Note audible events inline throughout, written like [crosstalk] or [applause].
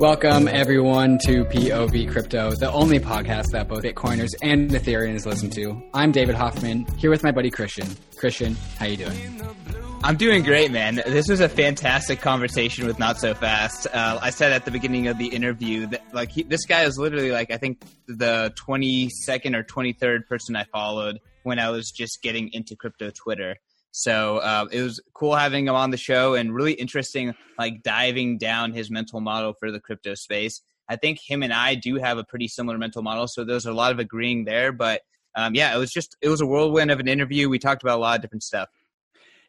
Welcome everyone to POV Crypto, the only podcast that both Bitcoiners and Ethereans listen to. I'm David Hoffman, here with my buddy Christian. Christian, how you doing? I'm doing great, man. This was a fantastic conversation with Not So Fast. Uh, I said at the beginning of the interview that like he, this guy is literally like I think the 22nd or 23rd person I followed when I was just getting into crypto Twitter. So uh, it was cool having him on the show and really interesting, like diving down his mental model for the crypto space. I think him and I do have a pretty similar mental model, so there's a lot of agreeing there. But um, yeah, it was just it was a whirlwind of an interview. We talked about a lot of different stuff.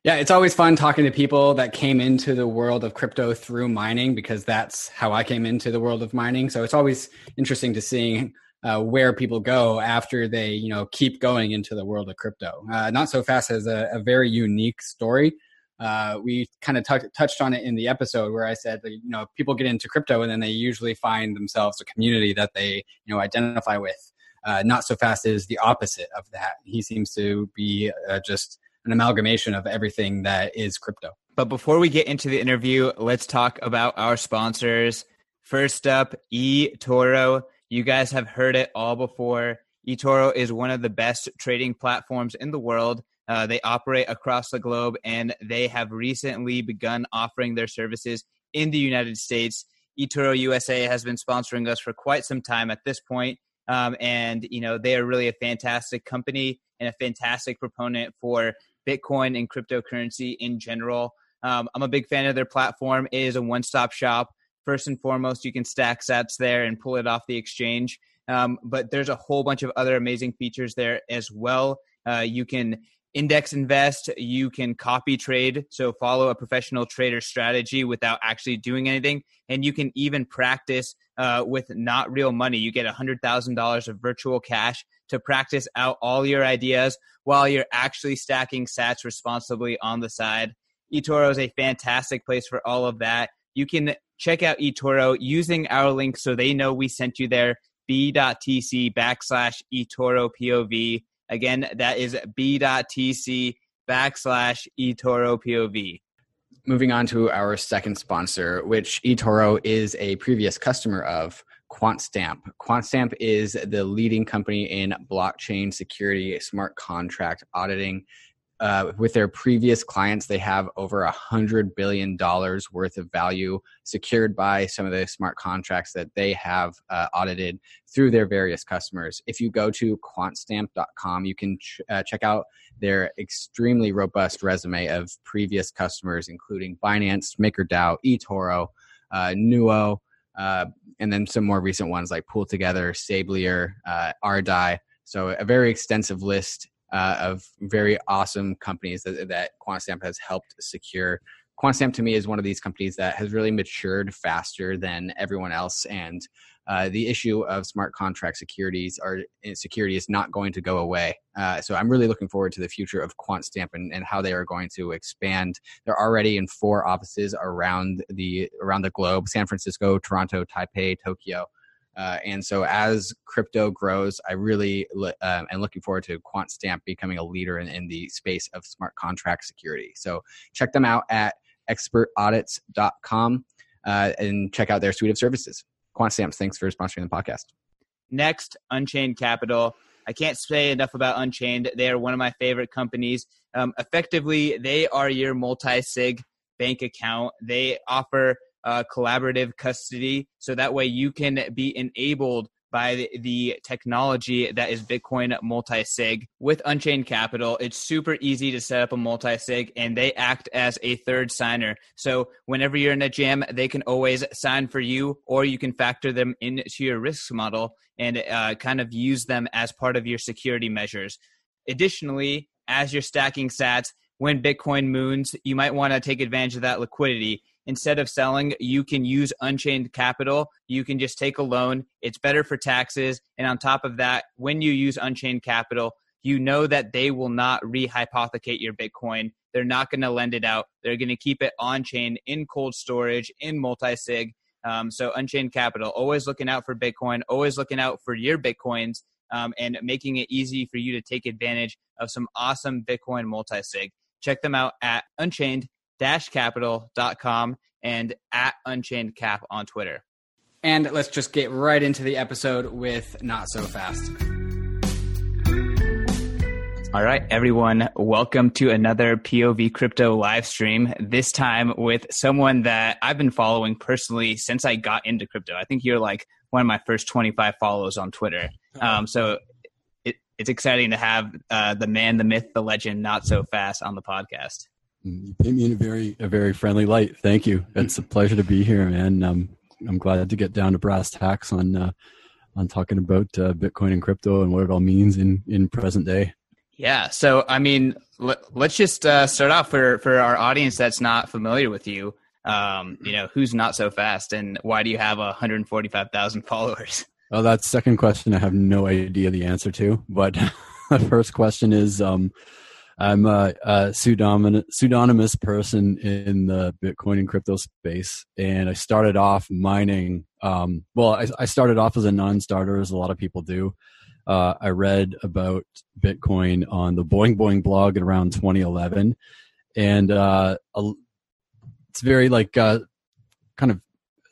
Yeah, it's always fun talking to people that came into the world of crypto through mining because that's how I came into the world of mining. So it's always interesting to see uh, where people go after they you know keep going into the world of crypto. Uh, Not so fast has a, a very unique story. Uh, we kind of t- touched on it in the episode where I said that you know people get into crypto and then they usually find themselves a community that they you know identify with. Uh, Not so fast is the opposite of that. He seems to be uh, just an amalgamation of everything that is crypto. But before we get into the interview, let's talk about our sponsors. First up, eToro. You guys have heard it all before. eToro is one of the best trading platforms in the world. Uh, they operate across the globe and they have recently begun offering their services in the United States. eToro USA has been sponsoring us for quite some time at this point. Um, and, you know, they are really a fantastic company and a fantastic proponent for Bitcoin and cryptocurrency in general. Um, I'm a big fan of their platform. It is a one stop shop First and foremost, you can stack sats there and pull it off the exchange. Um, but there's a whole bunch of other amazing features there as well. Uh, you can index invest, you can copy trade, so follow a professional trader strategy without actually doing anything, and you can even practice uh, with not real money. You get $100,000 of virtual cash to practice out all your ideas while you're actually stacking sats responsibly on the side. eToro is a fantastic place for all of that. You can check out eToro using our link so they know we sent you there b.tc backslash eToro POV. Again, that is b.tc backslash eToro POV. Moving on to our second sponsor, which eToro is a previous customer of QuantStamp. QuantStamp is the leading company in blockchain security, smart contract auditing, uh, with their previous clients, they have over a hundred billion dollars worth of value secured by some of the smart contracts that they have uh, audited through their various customers. If you go to quantstamp.com, you can ch- uh, check out their extremely robust resume of previous customers, including Binance, MakerDAO, eToro, uh, Nuo, uh, and then some more recent ones like Pool Together, Sablier, uh. So a very extensive list uh, of very awesome companies that, that QuantStamp has helped secure. QuantStamp to me is one of these companies that has really matured faster than everyone else, and uh, the issue of smart contract securities are eh, security is not going to go away. Uh, so I'm really looking forward to the future of QuantStamp and, and how they are going to expand. They're already in four offices around the around the globe: San Francisco, Toronto, Taipei, Tokyo. Uh, and so as crypto grows, I really uh, am looking forward to QuantStamp becoming a leader in, in the space of smart contract security. So check them out at expertaudits.com uh, and check out their suite of services. QuantStamps, thanks for sponsoring the podcast. Next, Unchained Capital. I can't say enough about Unchained. They are one of my favorite companies. Um, effectively, they are your multi sig bank account. They offer uh, collaborative custody. So that way you can be enabled by the, technology that is Bitcoin multi sig. With Unchained Capital, it's super easy to set up a multi sig and they act as a third signer. So whenever you're in a jam, they can always sign for you or you can factor them into your risk model and uh, kind of use them as part of your security measures. Additionally, as you're stacking sats, when Bitcoin moons, you might want to take advantage of that liquidity instead of selling, you can use Unchained Capital. You can just take a loan. It's better for taxes. And on top of that, when you use Unchained Capital, you know that they will not rehypothecate your Bitcoin. They're not going to lend it out. They're going to keep it on chain in cold storage, in multi sig. Um, so, Unchained Capital, always looking out for Bitcoin, always looking out for your Bitcoins, um, and making it easy for you to take advantage of some awesome Bitcoin multi sig. Check them out at Unchained capital.com and at Unchained Cap on Twitter. And let's just get right into the episode with Not So Fast. All right, everyone, welcome to another POV crypto live stream. This time with someone that I've been following personally since I got into crypto. I think you're like one of my first 25 follows on Twitter. Um, so it, it's exciting to have uh, the man, the myth, the legend, not so fast on the podcast. You paint me in a very a very friendly light. Thank you. It's a pleasure to be here, man. Um, I'm glad to get down to brass tacks on uh, on talking about uh, Bitcoin and crypto and what it all means in in present day. Yeah. So, I mean, let, us just uh, start off for for our audience that's not familiar with you. Um, you know, who's not so fast, and why do you have 145,000 [laughs] followers? Well, that second question I have no idea the answer to, but [laughs] the first question is, um, I'm a, a pseudonymous, person in the Bitcoin and crypto space, and I started off mining. Um, well, I, I started off as a non-starter, as a lot of people do uh, I read about Bitcoin on the Boing Boing blog around 2011, and uh, it's very like uh, kind of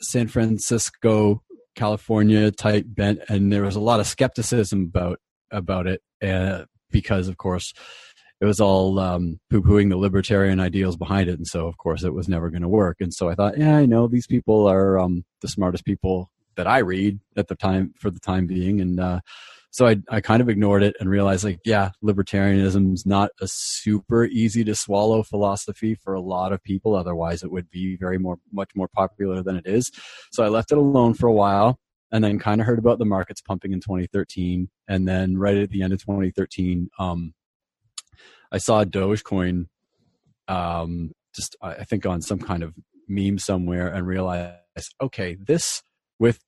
San Francisco, California type bent, and there was a lot of skepticism about about it, uh, because of course it was all um, poo-pooing the libertarian ideals behind it, and so of course it was never going to work. And so I thought, yeah, I know these people are um, the smartest people that I read at the time for the time being, and uh, so I, I kind of ignored it and realized like yeah libertarianism is not a super easy to swallow philosophy for a lot of people. Otherwise it would be very more much more popular than it is. So i left it alone for a while and then kind of heard about the markets pumping in 2013 and then right at the end of 2013 um, i saw dogecoin um, just i think on some kind of meme somewhere and realized okay this with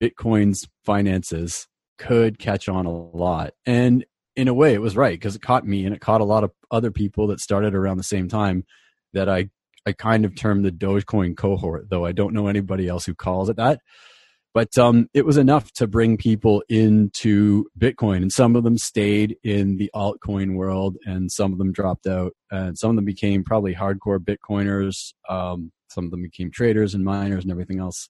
bitcoin's finances could catch on a lot. And in a way, it was right because it caught me and it caught a lot of other people that started around the same time that I, I kind of termed the Dogecoin cohort, though I don't know anybody else who calls it that. But um, it was enough to bring people into Bitcoin, and some of them stayed in the altcoin world, and some of them dropped out, and some of them became probably hardcore Bitcoiners. Um, some of them became traders and miners and everything else.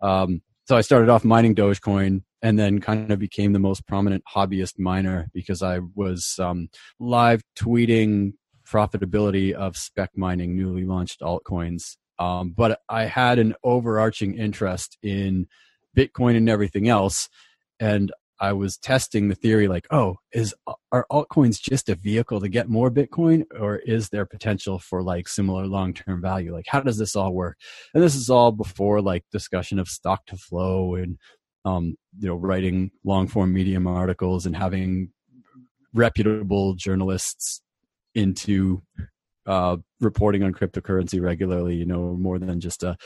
Um, so I started off mining Dogecoin and then kind of became the most prominent hobbyist miner because I was um, live tweeting profitability of spec mining newly launched altcoins. Um, but I had an overarching interest in Bitcoin and everything else. And I was testing the theory like, oh, is are altcoins just a vehicle to get more Bitcoin, or is there potential for like similar long term value? Like, how does this all work? And this is all before like discussion of stock to flow and um, you know, writing long form medium articles and having reputable journalists into uh, reporting on cryptocurrency regularly, you know, more than just a,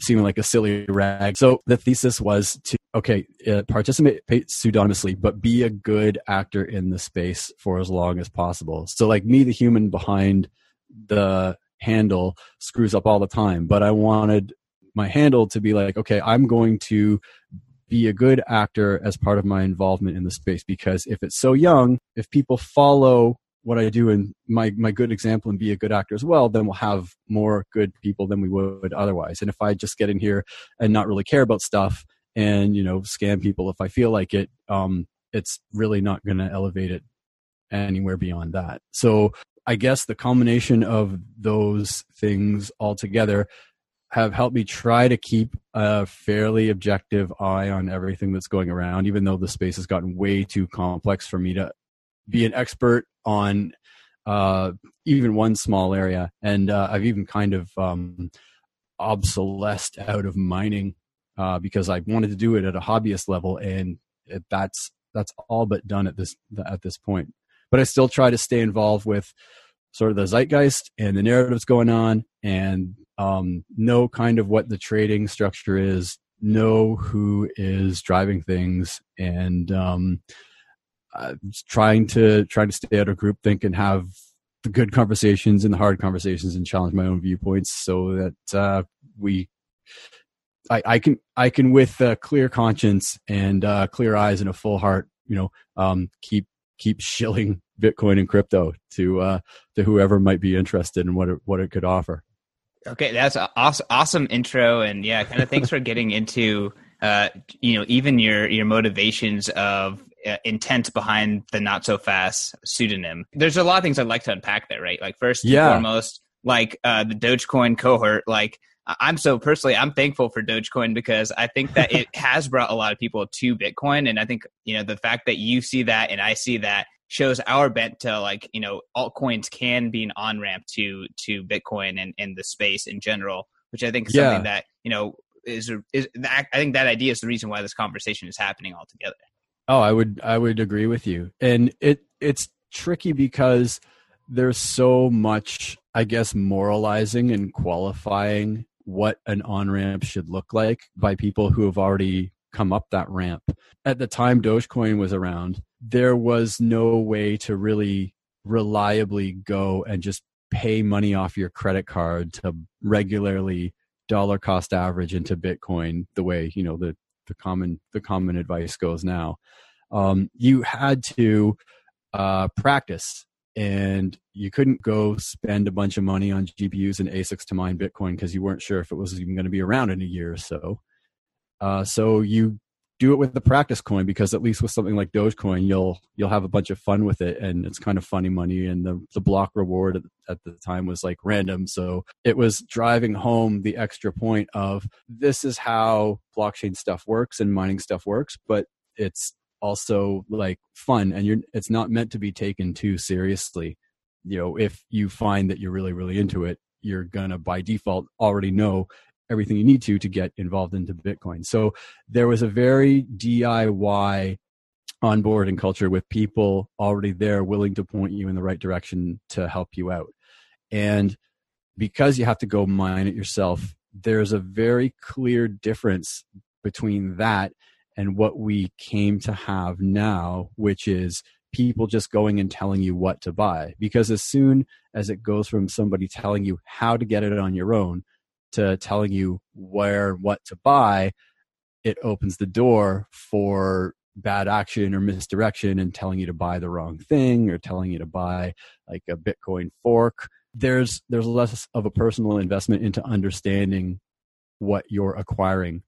seeming like a silly rag. So the thesis was to, okay, uh, participate pseudonymously, but be a good actor in the space for as long as possible. So like me, the human behind the handle screws up all the time, but I wanted my handle to be like, okay, I'm going to be a good actor as part of my involvement in the space because if it's so young, if people follow what I do and my my good example and be a good actor as well, then we'll have more good people than we would otherwise. And if I just get in here and not really care about stuff and you know scam people if I feel like it, um, it's really not going to elevate it anywhere beyond that. So I guess the combination of those things all together have helped me try to keep a fairly objective eye on everything that's going around, even though the space has gotten way too complex for me to be an expert on uh, even one small area. And uh, I've even kind of um, obsolesced out of mining uh, because I wanted to do it at a hobbyist level, and it, that's that's all but done at this at this point. But I still try to stay involved with sort of the zeitgeist and the narratives going on and um, know kind of what the trading structure is, know who is driving things, and um, uh, trying to trying to stay out of groupthink and have the good conversations and the hard conversations and challenge my own viewpoints so that uh, we I, I, can I can with a clear conscience and uh, clear eyes and a full heart, you know, um, keep keep [laughs] shilling Bitcoin and crypto to uh, to whoever might be interested in what it, what it could offer. Okay, that's awesome, awesome intro, and yeah, kind of thanks for getting into uh, you know even your your motivations of intent behind the not so fast pseudonym. There's a lot of things I'd like to unpack there, right? Like first yeah. and foremost, like uh, the Dogecoin cohort, like I'm so personally, I'm thankful for Dogecoin because I think that it [laughs] has brought a lot of people to Bitcoin. And I think, you know, the fact that you see that and I see that shows our bent to like, you know, altcoins can be an on ramp to, to Bitcoin and, and the space in general, which I think is yeah. something that, you know, is, is, I think that idea is the reason why this conversation is happening altogether. Oh, I would, I would agree with you. And it, it's tricky because there's so much, I guess, moralizing and qualifying what an on ramp should look like by people who have already come up that ramp. At the time Dogecoin was around, there was no way to really reliably go and just pay money off your credit card to regularly dollar cost average into Bitcoin the way, you know, the, the common the common advice goes now. Um, you had to uh, practice and you couldn't go spend a bunch of money on GPUs and ASICs to mine Bitcoin because you weren't sure if it was even going to be around in a year or so. Uh, so you do it with the practice coin because at least with something like Dogecoin, you'll you'll have a bunch of fun with it, and it's kind of funny money. And the the block reward at, the time was like random, so it was driving home the extra point of this is how blockchain stuff works and mining stuff works, but it's also like fun and you're it's not meant to be taken too seriously you know if you find that you're really really into it you're gonna by default already know everything you need to to get involved into bitcoin so there was a very diy onboarding culture with people already there willing to point you in the right direction to help you out and because you have to go mine it yourself there's a very clear difference between that and what we came to have now, which is people just going and telling you what to buy. Because as soon as it goes from somebody telling you how to get it on your own to telling you where, and what to buy, it opens the door for bad action or misdirection and telling you to buy the wrong thing or telling you to buy like a Bitcoin fork. There's there's less of a personal investment into understanding what you're acquiring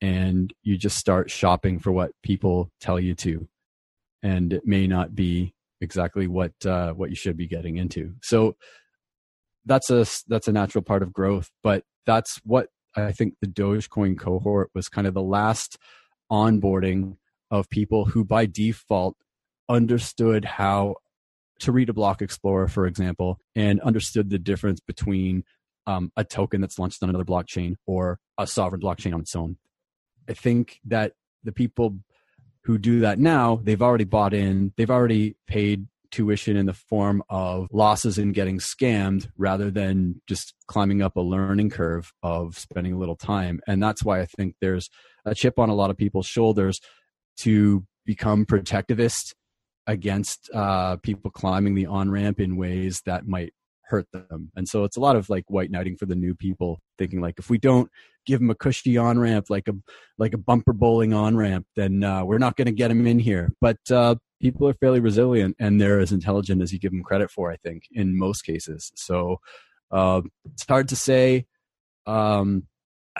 and you just start shopping for what people tell you to and it may not be exactly what uh, what you should be getting into so that's a that's a natural part of growth but that's what i think the dogecoin cohort was kind of the last onboarding of people who by default understood how to read a block explorer for example and understood the difference between um, a token that's launched on another blockchain or a sovereign blockchain on its own. I think that the people who do that now, they've already bought in, they've already paid tuition in the form of losses and getting scammed rather than just climbing up a learning curve of spending a little time. And that's why I think there's a chip on a lot of people's shoulders to become protectivist against uh, people climbing the on ramp in ways that might hurt them. And so it's a lot of like white knighting for the new people, thinking like if we don't give them a cushy on ramp, like a like a bumper bowling on ramp, then uh, we're not going to get them in here. But uh, people are fairly resilient and they're as intelligent as you give them credit for. I think in most cases. So uh, it's hard to say. Um,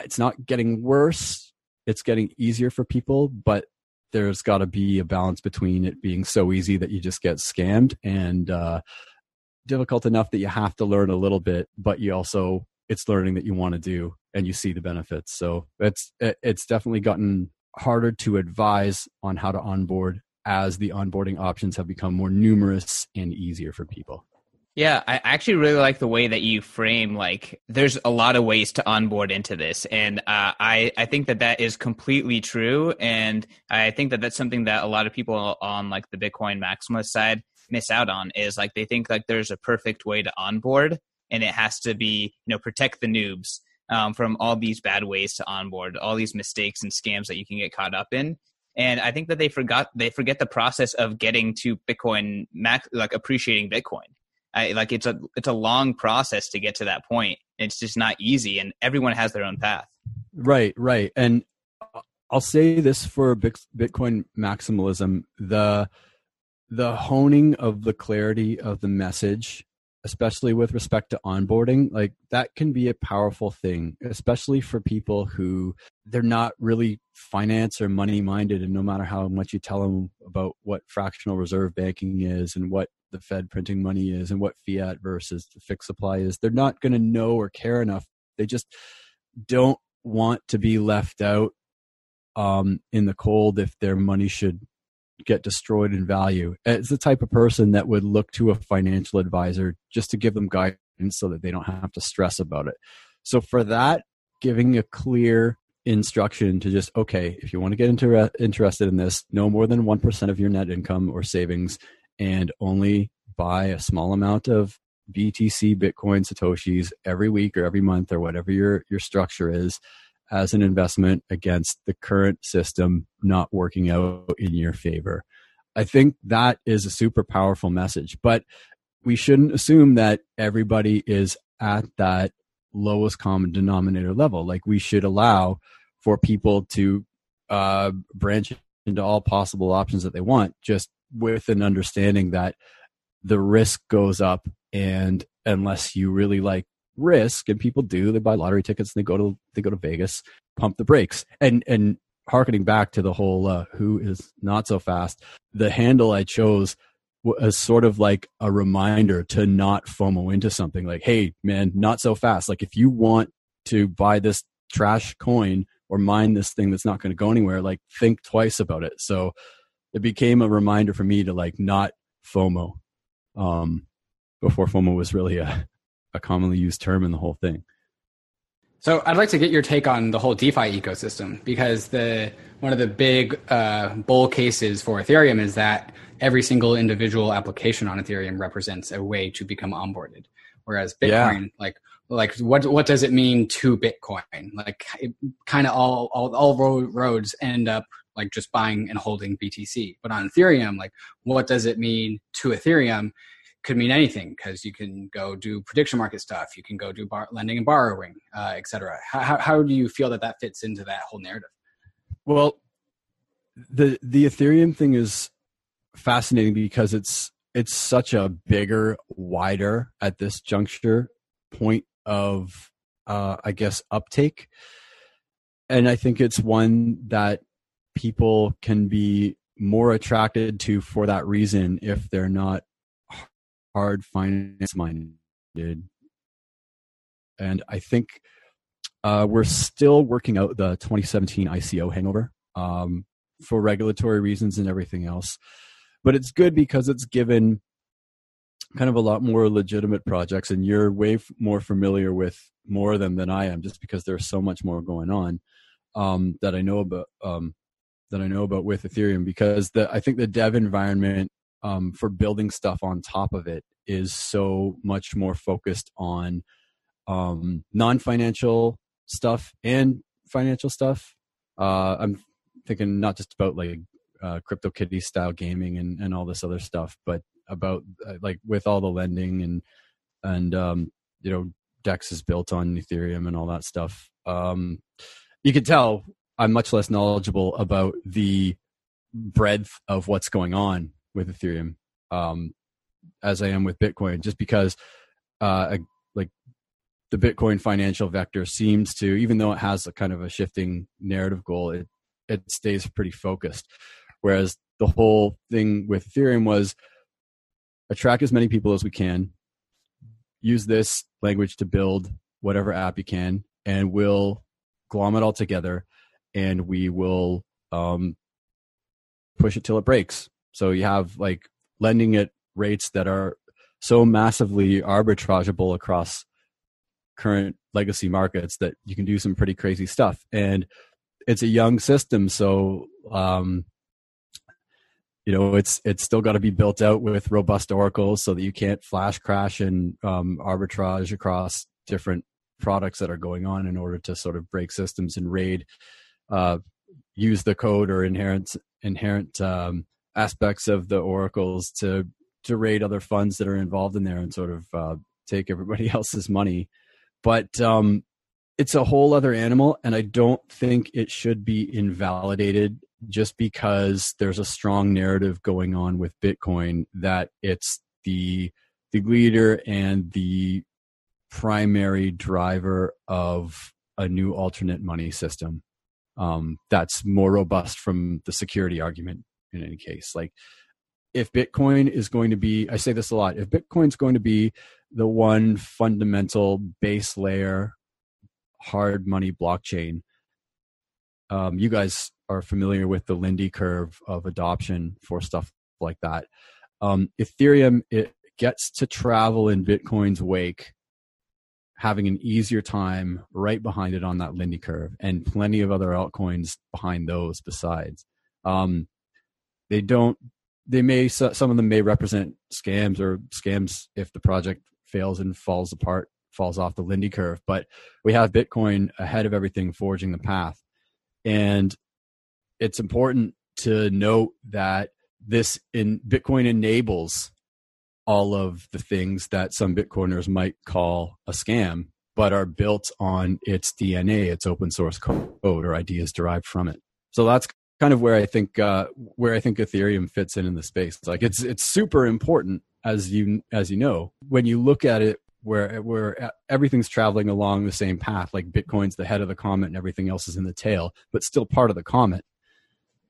it's not getting worse. It's getting easier for people, but there's got to be a balance between it being so easy that you just get scammed and uh, difficult enough that you have to learn a little bit, but you also it's learning that you want to do and you see the benefits. So it's it's definitely gotten harder to advise on how to onboard as the onboarding options have become more numerous and easier for people. Yeah, I actually really like the way that you frame like there's a lot of ways to onboard into this, and uh, I I think that that is completely true, and I think that that's something that a lot of people on like the Bitcoin maximalist side miss out on is like they think like there's a perfect way to onboard and it has to be you know protect the noobs um, from all these bad ways to onboard all these mistakes and scams that you can get caught up in. And i think that they forgot they forget the process of getting to bitcoin max like appreciating bitcoin. I, like it's a it's a long process to get to that point. It's just not easy and everyone has their own path. Right right. And i'll say this for bitcoin maximalism. The the honing of the clarity of the message especially with respect to onboarding, like that can be a powerful thing, especially for people who they're not really finance or money minded. And no matter how much you tell them about what fractional reserve banking is and what the Fed printing money is and what fiat versus the fixed supply is, they're not going to know or care enough. They just don't want to be left out um, in the cold if their money should get destroyed in value. It's the type of person that would look to a financial advisor just to give them guidance so that they don't have to stress about it. So for that, giving a clear instruction to just okay, if you want to get inter- interested in this, no more than 1% of your net income or savings and only buy a small amount of BTC Bitcoin satoshis every week or every month or whatever your your structure is as an investment against the current system not working out in your favor. I think that is a super powerful message, but we shouldn't assume that everybody is at that lowest common denominator level. Like we should allow for people to uh, branch into all possible options that they want, just with an understanding that the risk goes up, and unless you really like risk and people do they buy lottery tickets and they go to they go to vegas pump the brakes. And and harkening back to the whole uh, who is not so fast the handle i chose was sort of like a reminder to not fomo into something like hey man not so fast. Like if you want to buy this trash coin or mine this thing that's not going to go anywhere like think twice about it. So it became a reminder for me to like not fomo um before fomo was really a a commonly used term in the whole thing. So I'd like to get your take on the whole DeFi ecosystem because the one of the big uh, bull cases for Ethereum is that every single individual application on Ethereum represents a way to become onboarded, whereas Bitcoin, yeah. like like what what does it mean to Bitcoin? Like kind of all, all all roads end up like just buying and holding BTC, but on Ethereum, like what does it mean to Ethereum? Could mean anything because you can go do prediction market stuff, you can go do bar- lending and borrowing, uh, et cetera. How, how do you feel that that fits into that whole narrative? Well, the the Ethereum thing is fascinating because it's it's such a bigger, wider at this juncture point of uh, I guess uptake, and I think it's one that people can be more attracted to for that reason if they're not hard finance minded. And I think uh, we're still working out the 2017 ICO hangover um, for regulatory reasons and everything else. But it's good because it's given kind of a lot more legitimate projects, and you're way f- more familiar with more of them than I am, just because there's so much more going on um, that I know about. Um, that I know about with Ethereum because the I think the dev environment um, for building stuff on top of it is so much more focused on um, non-financial stuff and financial stuff. Uh, I'm thinking not just about like uh, CryptoKitty style gaming and, and all this other stuff, but about uh, like with all the lending and and um, you know Dex is built on Ethereum and all that stuff. Um, you can tell I'm much less knowledgeable about the breadth of what's going on with Ethereum um, as I am with Bitcoin, just because uh, like the Bitcoin financial vector seems to, even though it has a kind of a shifting narrative goal, it it stays pretty focused. Whereas the whole thing with Ethereum was attract as many people as we can, use this language to build whatever app you can, and we'll glom it all together, and we will um, push it till it breaks so you have like lending at rates that are so massively arbitrageable across current legacy markets that you can do some pretty crazy stuff. And it's a young system, so um, you know it's it's still got to be built out with robust oracles so that you can't flash crash and um, arbitrage across different products that are going on in order to sort of break systems and raid uh, use the code or inherent inherent um, aspects of the oracles to to raid other funds that are involved in there and sort of uh, take everybody [laughs] else's money. But um, it's a whole other animal, and I don't think it should be invalidated just because there's a strong narrative going on with Bitcoin that it's the the leader and the primary driver of a new alternate money system um, that's more robust from the security argument in any case. Like if Bitcoin is going to be, I say this a lot, if Bitcoin's going to be the one fundamental base layer hard money blockchain, um, you guys are familiar with the Lindy curve of adoption for stuff like that. Um, Ethereum, it gets to travel in Bitcoin's wake having an easier time right behind it on that Lindy curve, and plenty of other altcoins behind those besides. Um, they don't. They may some of them may represent scams or scams if the project fails and falls apart, falls off the Lindy curve. But we have Bitcoin ahead of everything, forging the path, and it's important to note that this in Bitcoin enables all of the things that some Bitcoiners might call a scam, but are built on its DNA, its open source code or ideas derived from it. So that's kind of where I think uh, where I think Ethereum fits in in the space. Like it's it's super important as you as you know when you look at it where where everything's traveling along the same path. Like Bitcoin's the head of the comet and everything else is in the tail, but still part of the comet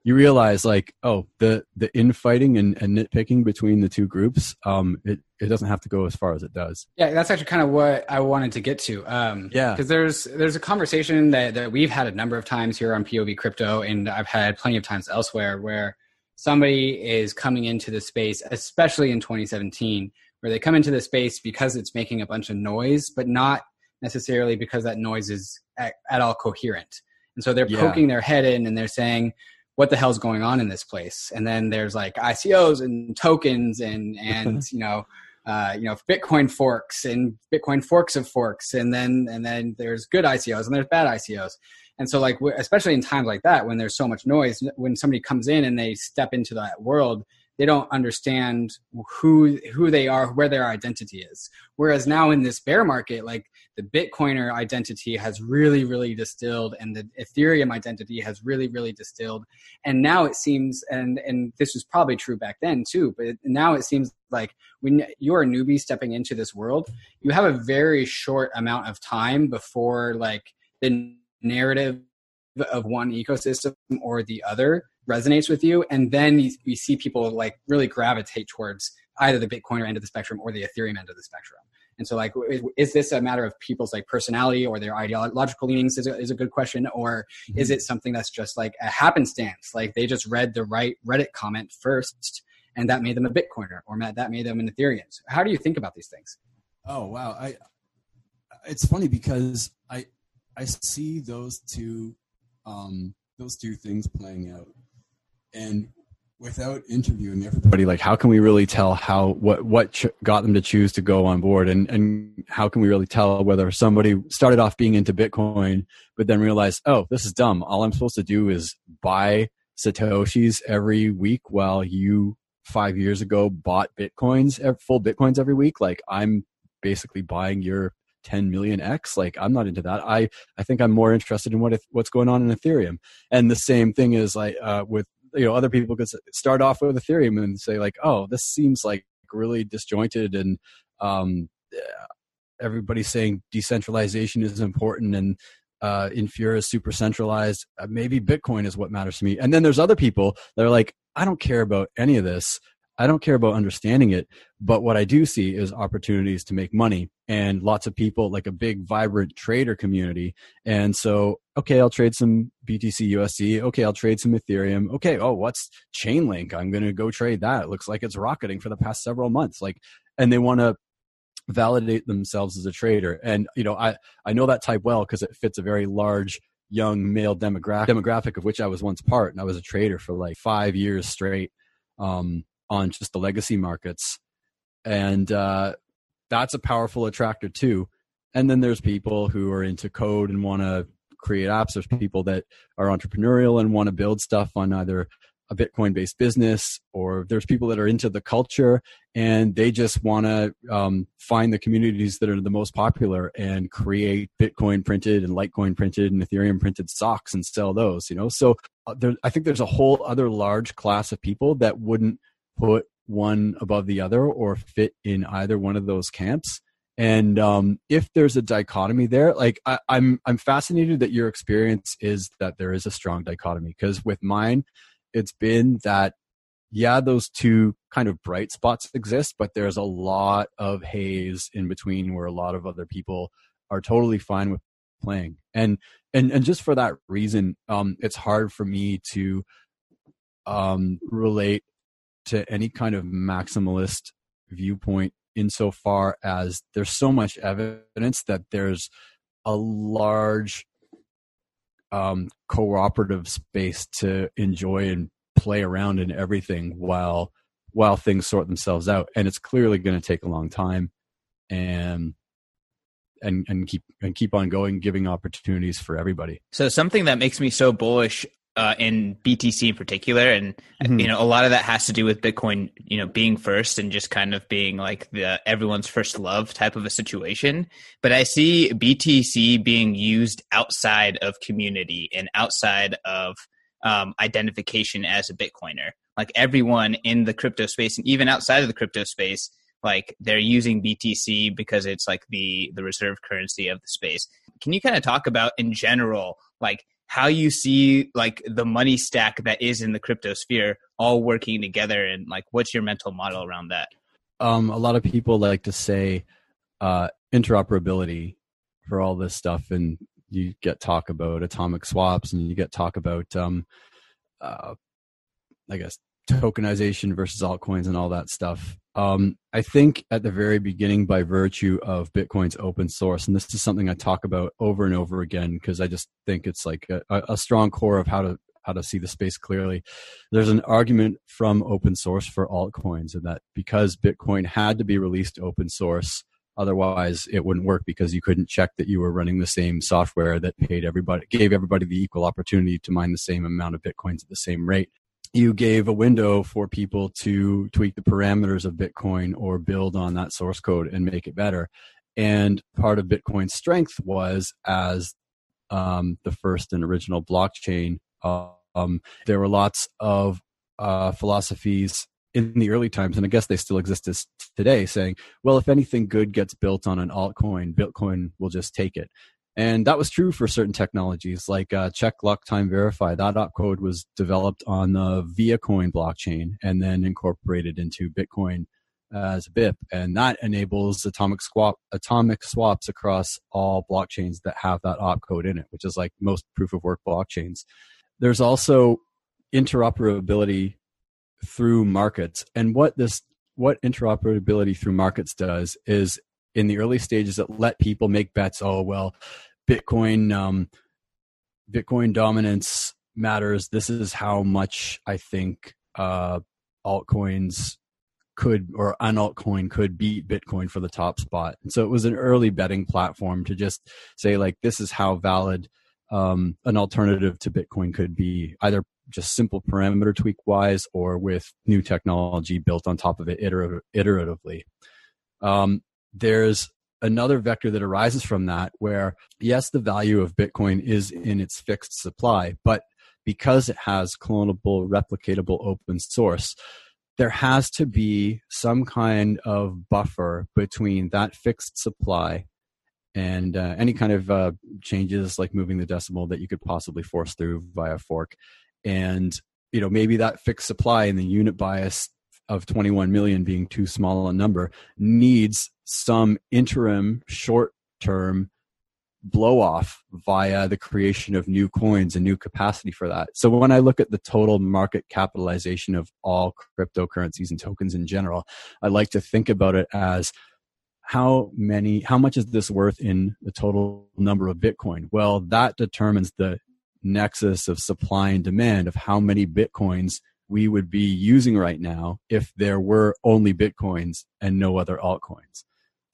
you realize like oh the the infighting and, and nitpicking between the two groups um it it doesn't have to go as far as it does. Yeah that's actually kind of what i wanted to get to um yeah. because there's there's a conversation that, that we've had a number of times here on pov crypto and i've had plenty of times elsewhere where somebody is coming into the space especially in 2017 where they come into the space because it's making a bunch of noise but not necessarily because that noise is at, at all coherent. And so they're yeah. poking their head in and they're saying what the hell's going on in this place? And then there's like ICOs and tokens and [laughs] and you know uh, you know Bitcoin forks and Bitcoin forks of forks, and then and then there's good ICOs and there's bad ICOs. And so like especially in times like that when there's so much noise, when somebody comes in and they step into that world, they don't understand who who they are, where their identity is. Whereas now in this bear market, like the Bitcoiner identity has really, really distilled, and the Ethereum identity has really, really distilled. And now it seems, and and this was probably true back then too, but now it seems like when you're a newbie stepping into this world, you have a very short amount of time before like the narrative of one ecosystem or the other resonates with you and then you, you see people like really gravitate towards either the bitcoiner end of the spectrum or the ethereum end of the spectrum and so, like, is this a matter of people's like personality or their ideological leanings? Is a, is a good question, or mm-hmm. is it something that's just like a happenstance? Like they just read the right Reddit comment first, and that made them a Bitcoiner, or that made them an Ethereum. So how do you think about these things? Oh wow, I. It's funny because I I see those two um, those two things playing out, and without interviewing everybody like how can we really tell how what what ch- got them to choose to go on board? And and how can we really tell whether somebody started off being into bitcoin but then realized oh this is dumb. All i'm supposed to do is buy satoshis every week while you 5 years ago bought bitcoins full bitcoins every week? Like i'm basically buying your 10 million x? Like i'm not into that. I i think i'm more interested in what what's going on in ethereum. And the same thing is like uh, with you know other people could start off with ethereum and say like oh this seems like really disjointed and um, everybody's saying decentralization is important and uh, Infura is super centralized. Uh, maybe Bitcoin is what matters to me. And then there's other people that are like, I don't care about any of this. I don't care about understanding it, but what I do see is opportunities to make money and lots of people like a big vibrant trader community. And so, okay, I'll trade some BTC USD. Okay, I'll trade some Ethereum. Okay, oh, what's Chainlink? I'm going to go trade that. It looks like it's rocketing for the past several months. Like, and they want to validate themselves as a trader. And you know, I I know that type well because it fits a very large young male demographic demographic of which I was once part, and I was a trader for like five years straight. Um, on just the legacy markets. And uh, that's a powerful attractor too. And then there's people who are into code and want to create apps. There's people that are entrepreneurial and want to build stuff on either a Bitcoin based business, or there's people that are into the culture and they just want to um, find the communities that are the most popular and create Bitcoin printed and Litecoin printed and Ethereum printed socks and sell those. You know, so uh, there, I think there's a whole other large class of people that wouldn't put one above the other or fit in either one of those camps. And um, if there's a dichotomy there, like I, I'm, I'm fascinated that your experience is that there is a strong dichotomy. Because with mine, it's been that yeah, those two kind of bright spots exist, but there's a lot of haze in between where a lot of other people are totally fine with playing. And and and just for that reason, um, it's hard for me to um, relate to any kind of maximalist viewpoint insofar as there's so much evidence that there's a large um, cooperative space to enjoy and play around in everything while while things sort themselves out. And it's clearly going to take a long time and and and keep and keep on going giving opportunities for everybody. So something that makes me so bullish uh, in BTC in particular, and mm-hmm. you know a lot of that has to do with Bitcoin, you know, being first and just kind of being like the everyone's first love type of a situation. But I see BTC being used outside of community and outside of um, identification as a Bitcoiner. Like everyone in the crypto space and even outside of the crypto space, like they're using BTC because it's like the the reserve currency of the space. Can you kind of talk about in general, like how you see like the money stack that is in the crypto sphere all working together and like what's your mental model around that? Um, a lot of people like to say uh, interoperability for all this stuff and you get talk about atomic swaps and you get talk about um, uh, i guess tokenization versus altcoins and all that stuff um, I think at the very beginning, by virtue of Bitcoin's open source, and this is something I talk about over and over again because I just think it's like a, a strong core of how to how to see the space clearly. There's an argument from open source for altcoins, and that because Bitcoin had to be released open source, otherwise it wouldn't work because you couldn't check that you were running the same software that paid everybody, gave everybody the equal opportunity to mine the same amount of bitcoins at the same rate you gave a window for people to tweak the parameters of Bitcoin or build on that source code and make it better. And part of Bitcoin's strength was as um, the first and original blockchain. Um, there were lots of uh, philosophies in the early times, and I guess they still exist as today, saying, well, if anything good gets built on an altcoin, Bitcoin will just take it. And that was true for certain technologies like uh, check lock time verify. That opcode was developed on the Viacoin blockchain and then incorporated into Bitcoin as a BIP. And that enables atomic atomic swaps across all blockchains that have that opcode in it, which is like most proof of work blockchains. There's also interoperability through markets. And what this what interoperability through markets does is in the early stages that let people make bets. Oh well, Bitcoin um, Bitcoin dominance matters. This is how much I think uh, altcoins could or an altcoin could beat Bitcoin for the top spot. And so it was an early betting platform to just say like this is how valid um, an alternative to Bitcoin could be, either just simple parameter tweak wise or with new technology built on top of it iteratively. Um, there's another vector that arises from that where yes the value of bitcoin is in its fixed supply but because it has clonable replicatable open source there has to be some kind of buffer between that fixed supply and uh, any kind of uh, changes like moving the decimal that you could possibly force through via fork. And you know maybe that fixed supply and the unit bias of 21 million being too small a number needs some interim short term blow off via the creation of new coins and new capacity for that. So when I look at the total market capitalization of all cryptocurrencies and tokens in general, I like to think about it as how many how much is this worth in the total number of bitcoin well that determines the nexus of supply and demand of how many bitcoins we would be using right now if there were only bitcoins and no other altcoins.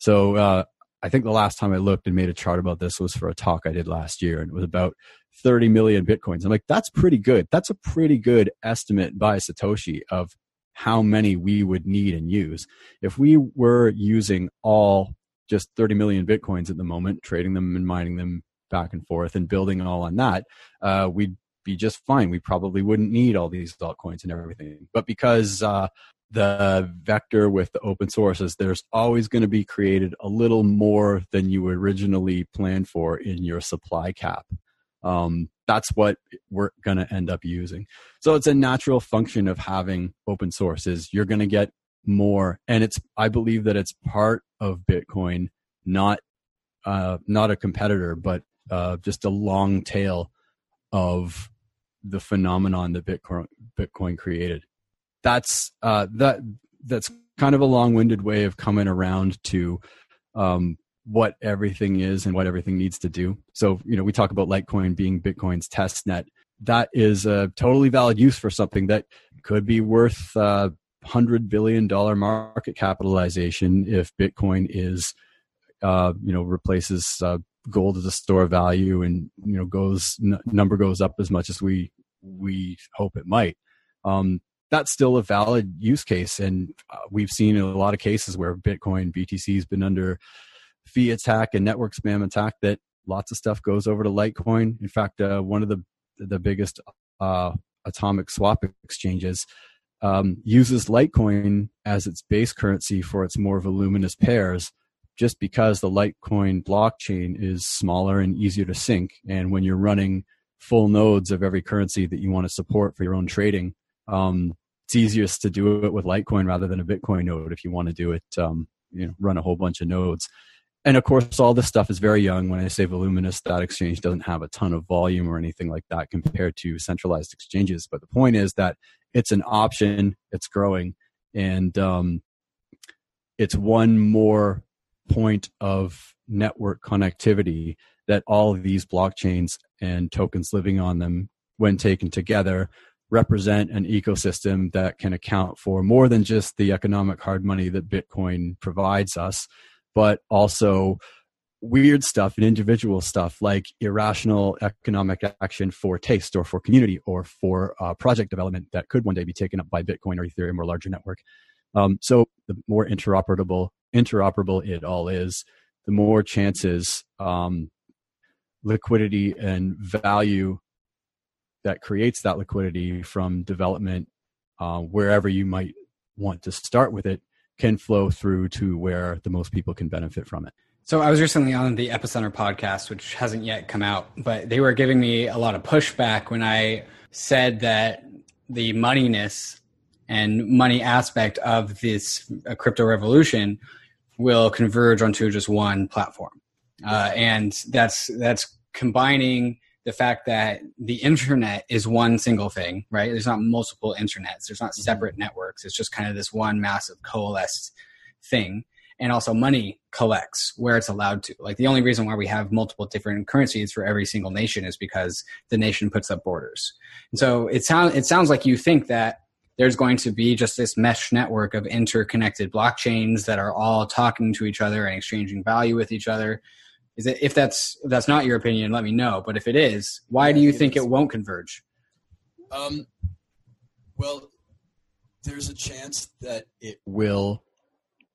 So uh, I think the last time I looked and made a chart about this was for a talk I did last year, and it was about 30 million bitcoins. I'm like, that's pretty good. That's a pretty good estimate by Satoshi of how many we would need and use. If we were using all just 30 million bitcoins at the moment, trading them and mining them back and forth and building all on that, uh, we'd be just fine. We probably wouldn't need all these altcoins and everything. But because uh, the vector with the open source is there's always going to be created a little more than you originally planned for in your supply cap. Um, that's what we're going to end up using. So it's a natural function of having open source is you're going to get more, and it's I believe that it's part of Bitcoin, not uh, not a competitor, but uh, just a long tail of the phenomenon that Bitcoin Bitcoin created. That's uh, that that's kind of a long-winded way of coming around to um, what everything is and what everything needs to do. So you know, we talk about Litecoin being Bitcoin's test net. That is a totally valid use for something that could be worth uh, hundred billion dollar market capitalization if Bitcoin is, uh, you know, replaces uh, gold as a store of value and you know goes n- number goes up as much as we we hope it might um, that's still a valid use case and uh, we've seen in a lot of cases where bitcoin btc has been under fee attack and network spam attack that lots of stuff goes over to litecoin in fact uh, one of the the biggest uh, atomic swap exchanges um, uses litecoin as its base currency for its more voluminous pairs just because the Litecoin blockchain is smaller and easier to sync. And when you're running full nodes of every currency that you want to support for your own trading, um, it's easiest to do it with Litecoin rather than a Bitcoin node if you want to do it, um, you know, run a whole bunch of nodes. And of course, all this stuff is very young. When I say voluminous, that exchange doesn't have a ton of volume or anything like that compared to centralized exchanges. But the point is that it's an option, it's growing, and um, it's one more point of network connectivity that all of these blockchains and tokens living on them, when taken together, represent an ecosystem that can account for more than just the economic hard money that Bitcoin provides us, but also weird stuff and individual stuff like irrational economic action for taste or for community or for uh, project development that could one day be taken up by Bitcoin or Ethereum or larger network. Um, so the more interoperable interoperable it all is, the more chances um, liquidity and value that creates that liquidity from development uh, wherever you might want to start with it can flow through to where the most people can benefit from it. So I was recently on the Epicenter podcast, which hasn't yet come out, but they were giving me a lot of pushback when I said that the moneyness and money aspect of this uh, crypto revolution will converge onto just one platform. Uh, and that's that's combining the fact that the internet is one single thing, right? There's not multiple internets. There's not mm-hmm. separate networks. It's just kind of this one massive coalesced thing. And also money collects where it's allowed to. Like the only reason why we have multiple different currencies for every single nation is because the nation puts up borders. And so it sounds it sounds like you think that there's going to be just this mesh network of interconnected blockchains that are all talking to each other and exchanging value with each other. Is it, if that's if that's not your opinion, let me know. But if it is, why yeah, do you it think is. it won't converge? Um, well, there's a chance that it will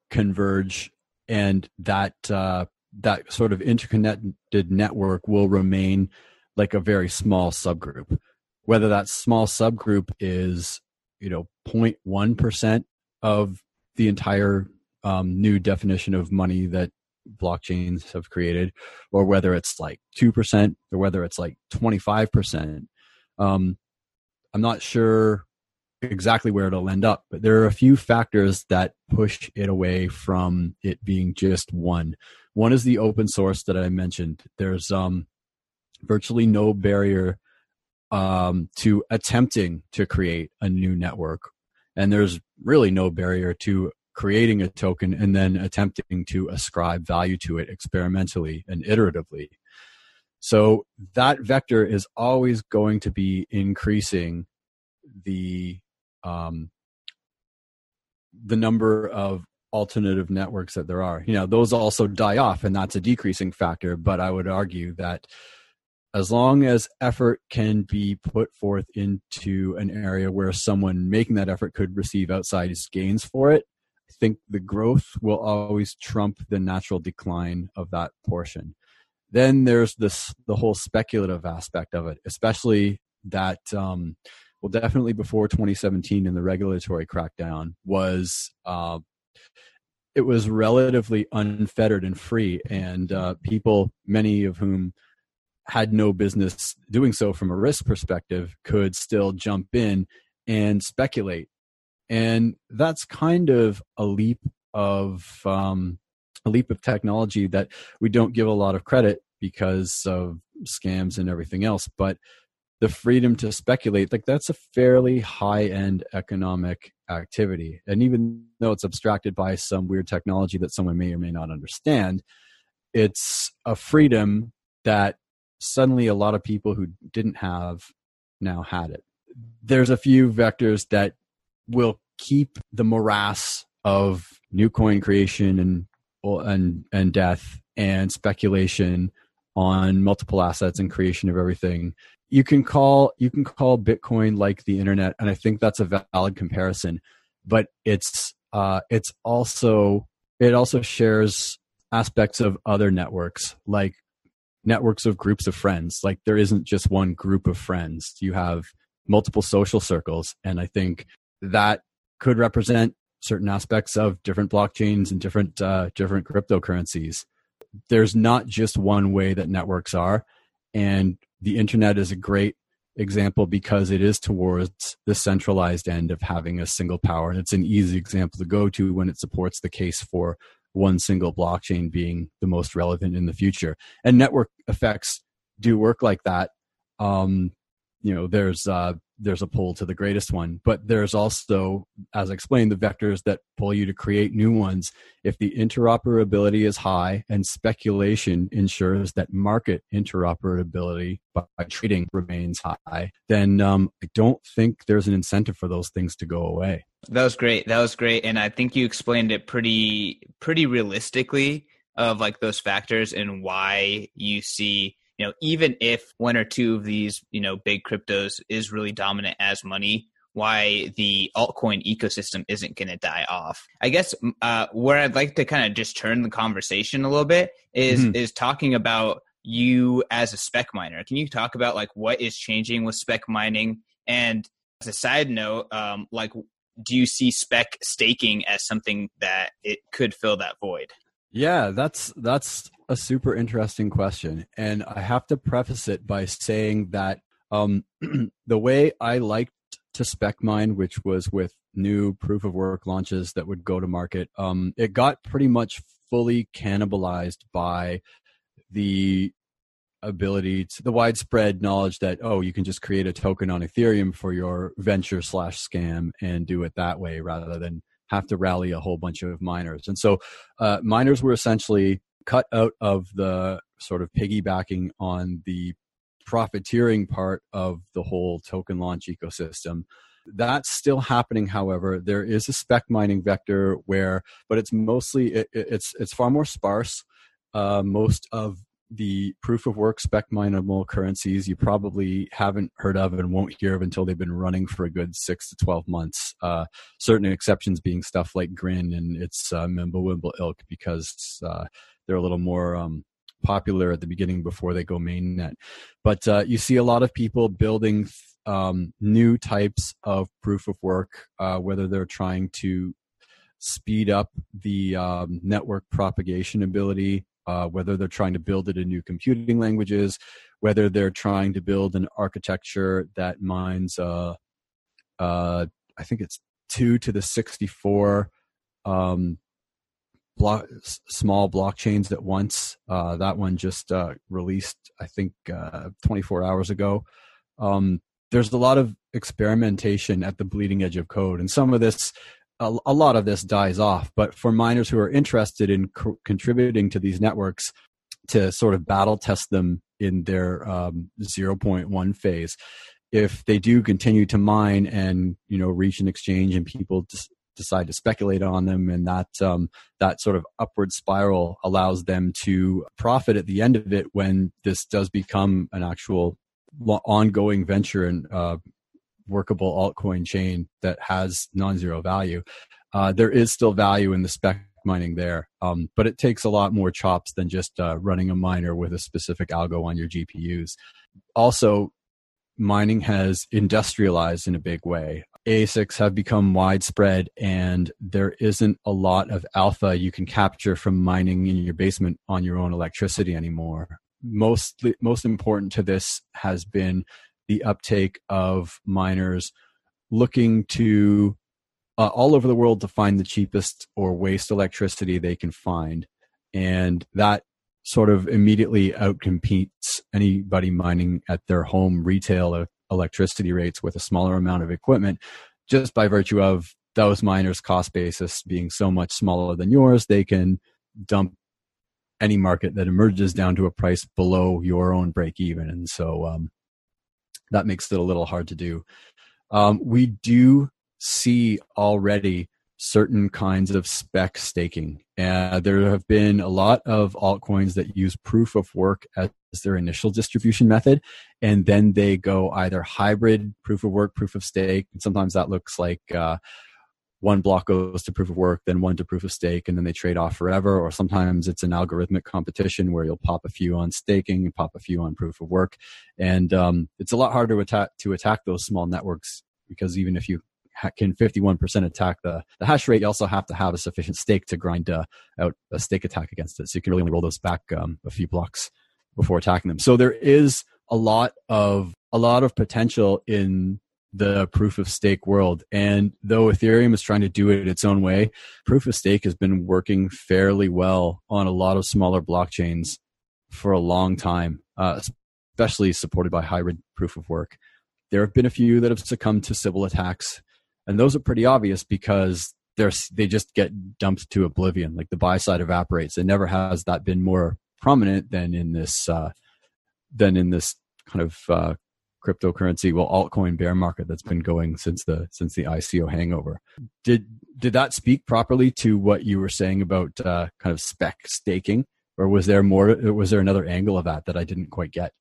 converge, and that uh, that sort of interconnected network will remain like a very small subgroup. Whether that small subgroup is you know 0.1% of the entire um, new definition of money that blockchains have created or whether it's like 2% or whether it's like 25% um, i'm not sure exactly where it'll end up but there are a few factors that push it away from it being just one one is the open source that i mentioned there's um, virtually no barrier um, to attempting to create a new network. And there's really no barrier to creating a token and then attempting to ascribe value to it experimentally and iteratively. So that vector is always going to be increasing the um, the number of alternative networks that there are. You know, those also die off, and that's a decreasing factor. But I would argue that as long as effort can be put forth into an area where someone making that effort could receive outsized gains for it, Think the growth will always trump the natural decline of that portion. Then there's this the whole speculative aspect of it, especially that um, well, definitely before 2017 and the regulatory crackdown, was uh, it was relatively unfettered and free, and uh, people, many of whom had no business doing so from a risk perspective, could still jump in and speculate. And that's kind of a leap of um, a leap of technology that we don't give a lot of credit because of scams and everything else. But the freedom to speculate, like that's a fairly high end economic activity. And even though it's abstracted by some weird technology that someone may or may not understand, it's a freedom that suddenly a lot of people who didn't have now had it. There's a few vectors that will keep the morass of new coin creation and and and death and speculation on multiple assets and creation of everything. You can call you can call bitcoin like the internet and i think that's a valid comparison but it's uh it's also it also shares aspects of other networks like networks of groups of friends. Like there isn't just one group of friends. You have multiple social circles and i think that could represent certain aspects of different blockchains and different uh, different cryptocurrencies there's not just one way that networks are and the internet is a great example because it is towards the centralized end of having a single power and it's an easy example to go to when it supports the case for one single blockchain being the most relevant in the future. And network effects do work like that. Um, you know, there's uh, there's a pull to the greatest one, but there's also, as I explained, the vectors that pull you to create new ones. If the interoperability is high and speculation ensures that market interoperability by trading remains high, then um, I don't think there's an incentive for those things to go away. That was great. That was great, and I think you explained it pretty pretty realistically of like those factors and why you see you know even if one or two of these you know big cryptos is really dominant as money why the altcoin ecosystem isn't going to die off. I guess uh, where i'd like to kind of just turn the conversation a little bit is mm-hmm. is talking about you as a spec miner. Can you talk about like what is changing with spec mining? And as a side note um, like do you see spec staking as something that it could fill that void yeah that's that's a super interesting question. And I have to preface it by saying that um, [clears throat] the way I liked to spec mine, which was with new proof of work launches that would go to market, um, it got pretty much fully cannibalized by the ability to the widespread knowledge that oh you can just create a token on ethereum for your venture slash scam and do it that way rather than have to rally a whole bunch of miners and so uh, miners were essentially cut out of the sort of piggybacking on the profiteering part of the whole token launch ecosystem. That's still happening. However, there is a spec mining vector where, but it's mostly it, it's it's far more sparse. Uh, most of the proof of work spec mineable currencies you probably haven't heard of and won't hear of until they've been running for a good six to 12 months. Uh, certain exceptions being stuff like Grin and its uh, Mimblewimble ilk because uh, they're a little more um, popular at the beginning before they go mainnet. But uh, you see a lot of people building um, new types of proof of work, uh, whether they're trying to speed up the um, network propagation ability, uh, whether they're trying to build it in new computing languages, whether they're trying to build an architecture that mines, uh, uh, I think it's two to the 64 um, small blockchains at once. Uh, that one just uh, released, I think, uh, 24 hours ago. Um, there's a lot of experimentation at the bleeding edge of code, and some of this, a, a lot of this dies off. But for miners who are interested in co- contributing to these networks to sort of battle test them in their um, 0.1 phase, if they do continue to mine and you know reach an exchange and people just decide to speculate on them and that um, that sort of upward spiral allows them to profit at the end of it when this does become an actual ongoing venture and uh, workable altcoin chain that has non-zero value uh, there is still value in the spec mining there um, but it takes a lot more chops than just uh, running a miner with a specific algo on your gpus also mining has industrialized in a big way. ASICs have become widespread, and there isn't a lot of alpha you can capture from mining in your basement on your own electricity anymore. Mostly, most important to this has been the uptake of miners looking to uh, all over the world to find the cheapest or waste electricity they can find, and that sort of immediately outcompetes anybody mining at their home retail electricity rates with a smaller amount of equipment just by virtue of those miners cost basis being so much smaller than yours. They can dump any market that emerges down to a price below your own break even. And so um, that makes it a little hard to do um, we do see already certain kinds of spec staking. Uh, there have been a lot of altcoins that use proof of work as their initial distribution method, and then they go either hybrid proof of work, proof of stake. And sometimes that looks like uh, one block goes to proof of work, then one to proof of stake, and then they trade off forever. Or sometimes it's an algorithmic competition where you'll pop a few on staking and pop a few on proof of work. And um, it's a lot harder to attack, to attack those small networks because even if you can 51% attack the, the hash rate, you also have to have a sufficient stake to grind uh, out a stake attack against it. So you can really only roll those back um, a few blocks before attacking them. So there is a lot of a lot of potential in the proof of stake world. And though Ethereum is trying to do it its own way, proof of stake has been working fairly well on a lot of smaller blockchains for a long time, uh, especially supported by hybrid proof of work. There have been a few that have succumbed to Sybil attacks and those are pretty obvious because they're they just get dumped to oblivion. Like the buy side evaporates. It never has that been more prominent than in this uh, than in this kind of uh, cryptocurrency well altcoin bear market that's been going since the since the ICO hangover. Did did that speak properly to what you were saying about uh, kind of spec staking, or was there more? Was there another angle of that that I didn't quite get?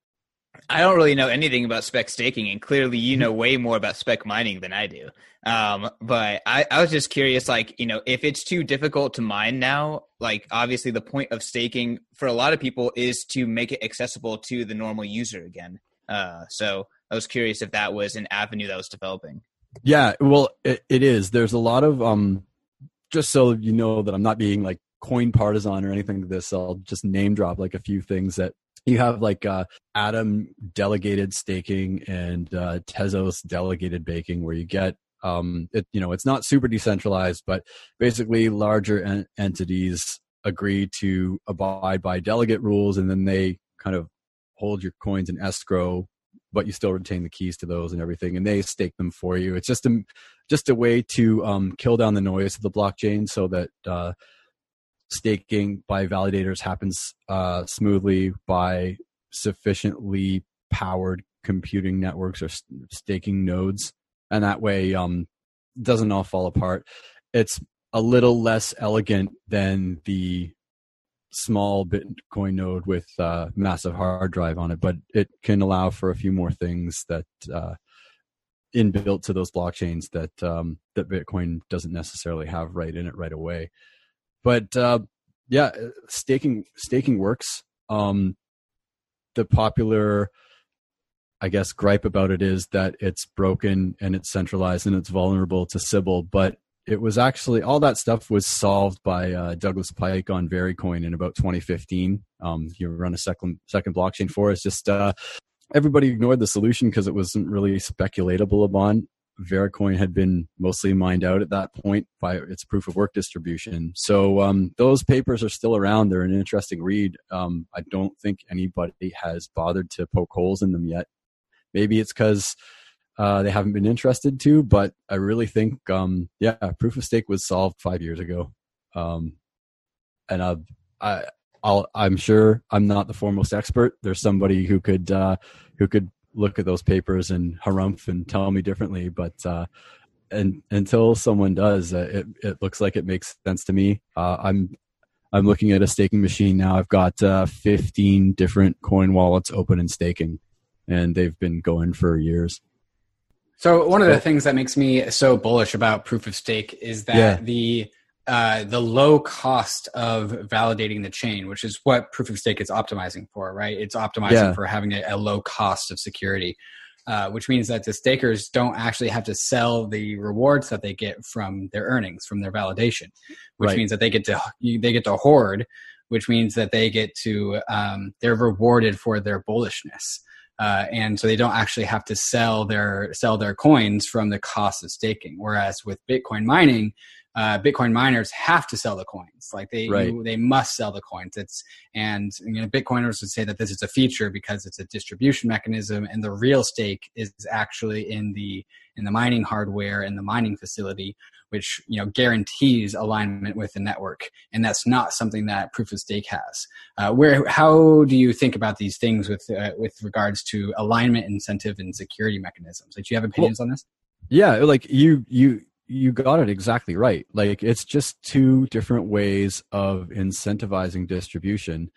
I don't really know anything about spec staking, and clearly you know way more about spec mining than I do. Um, but I, I was just curious, like, you know, if it's too difficult to mine now, like, obviously the point of staking for a lot of people is to make it accessible to the normal user again. Uh, so I was curious if that was an avenue that was developing. Yeah, well, it, it is. There's a lot of, um, just so you know that I'm not being like coin partisan or anything to this, I'll just name drop like a few things that you have like uh, Atom delegated staking and uh, Tezos delegated baking, where you get um, it. You know, it's not super decentralized, but basically larger en- entities agree to abide by delegate rules, and then they kind of hold your coins in escrow, but you still retain the keys to those and everything, and they stake them for you. It's just a just a way to um, kill down the noise of the blockchain, so that uh, staking by validators happens uh, smoothly by sufficiently powered computing networks or staking nodes, and that way um, doesn't all fall apart. It's a little less elegant than the small Bitcoin node with uh, massive hard drive on it, but it can allow for a few more things that uh, inbuilt to those blockchains that um, that Bitcoin doesn't necessarily have right in it right away but uh, yeah, staking staking works. Um, the popular, I guess, gripe about it is that it's broken and it's centralized and it's vulnerable to Sybil. But it was actually all that stuff was solved by uh, Douglas Pike on Vericoin in about 2015. Um, you run a second second blockchain for. It's just uh, everybody ignored the solution because it wasn't really speculatable upon. Vericoin had been mostly mined out at that point by its proof of work distribution. So um, those papers are still around. They're an interesting read. Um, I don't think anybody has bothered to poke holes in them yet. Maybe it's because uh, they haven't been interested to, but I really think, um, yeah, proof of stake was solved five years ago. Um, and uh, I, I'll, I'm sure I'm not the foremost expert. There's somebody who could uh, who could look at those papers and harumph and tell me differently. But uh, and until someone does, uh, it it looks like it makes sense to me. Uh, I'm I'm looking at a staking machine now. I've got uh, 15 different coin wallets open and staking, and they've been going for years. So one of the things that makes me so bullish about proof of stake is that yeah. the uh, the low cost of validating the chain, which is what proof of stake is optimizing for, right? It's optimizing yeah. for having a, a, low cost of security. uh, which means that the stakers don't actually have to sell the rewards that they get from their earnings, from their validation, which Right. means that they get to they get to hoard, which means that they get to um, they're rewarded for their bullishness. Uh, and so they don't actually have to sell their sell their coins from the cost of staking. Whereas with Bitcoin mining, uh, Bitcoin miners have to sell the coins. Like they Right. you- they must sell the coins. It's and you know Bitcoiners would say that this is a feature because it's a distribution mechanism, and the real stake is actually in the in the mining hardware and the mining facility, which you know guarantees alignment with the network, and that's not something that proof of stake has. Uh, where how do you think about these things with uh, with regards to alignment, incentive, and security mechanisms? Like, do you have opinions on this? Yeah, like you you you got it exactly right. Like it's just two different ways of incentivizing distribution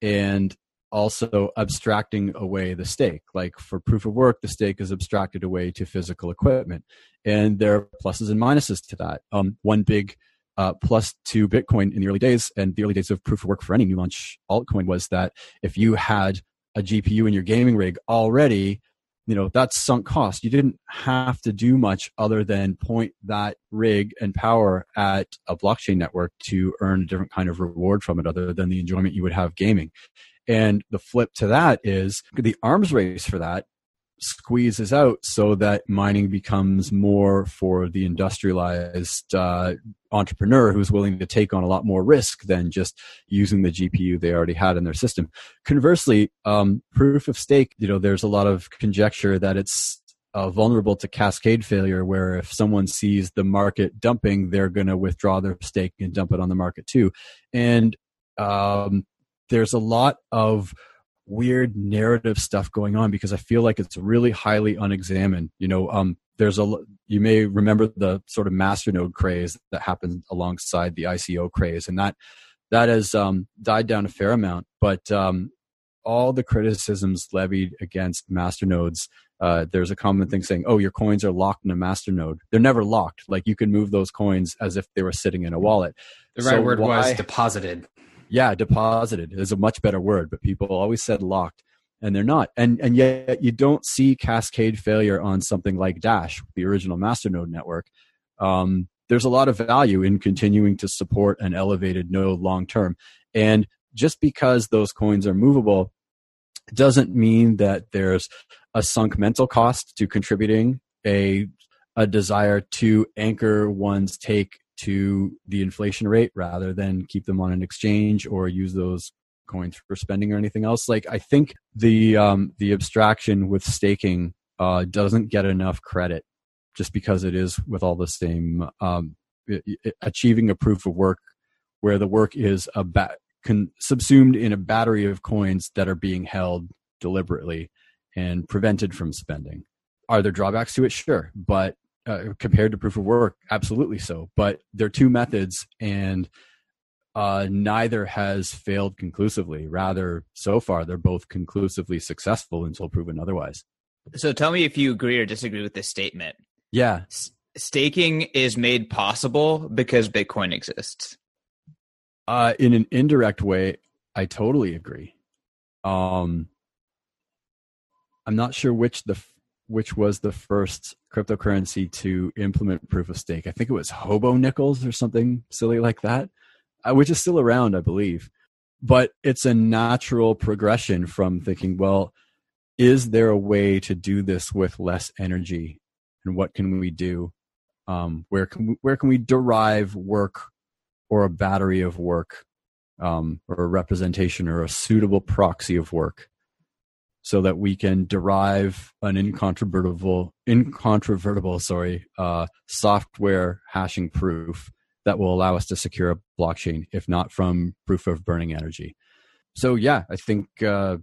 and also abstracting away the stake. Like for proof of work, the stake is abstracted away to physical equipment. And there are pluses and minuses to that. Um, one big uh, plus to Bitcoin in the early days and the early days of proof of work for any new launch altcoin was that if you had a GPU in your gaming rig already, you know that's sunk cost. You didn't have to do much other than point that rig and power at a blockchain network to earn a different kind of reward from it other than the enjoyment you would have gaming. And the flip to that is the arms race for that squeezes out so that mining becomes more for the industrialized uh, entrepreneur who's willing to take on a lot more risk than just using the GPU they already had in their system. Conversely, um, proof of stake, you know, there's a lot of conjecture that it's uh, vulnerable to cascade failure, where if someone sees the market dumping, they're going to withdraw their stake and dump it on the market too. And um, there's a lot of weird narrative stuff going on because I feel like it's really highly unexamined. You know, um, there's a you may remember the sort of masternode craze that happened alongside the ICO craze, and that that has um, died down a fair amount. But um, all the criticisms levied against masternodes, uh, there's a common thing saying, "Oh, your coins are locked in a masternode." They're never locked. Like you can move those coins as if they were sitting in a wallet. The right So word why- was deposited. Yeah deposited is a much better word but people always said locked and they're not. And and yet you don't see cascade failure on something like dash the original masternode network. Um, there's a lot of value in continuing to support an elevated node long term. And just because those coins are movable doesn't mean that there's a sunk mental cost to contributing a a desire to anchor one's take to the inflation rate rather than keep them on an exchange or use those coins for spending or anything else. Like I think the um, the abstraction with staking uh, doesn't get enough credit just because it is with all the same um, i- i- achieving a proof of work where the work is a ba- con- subsumed in a battery of coins that are being held deliberately and prevented from spending. Are there drawbacks to it? Sure, but uh, compared to proof of work, absolutely so. But they're two methods, and uh, neither has failed conclusively. Rather, so far, they're both conclusively successful until proven otherwise. So tell me if you agree or disagree with this statement. Yeah, S- staking is made possible because Bitcoin exists. uh, in an indirect way, I totally agree. Um, I'm not sure which the which was the first cryptocurrency to implement proof of stake. I think it was Hobo Nickels or something silly like that, uh, which is still around, I believe. But it's a natural progression from thinking, well, is there a way to do this with less energy, and what can we do? Um, where can we, where can we derive work or a battery of work, um, or a representation or a suitable proxy of work? So that we can derive an incontrovertible incontrovertible sorry uh, software hashing proof that will allow us to secure a blockchain if not from proof of burning energy so yeah i think uh,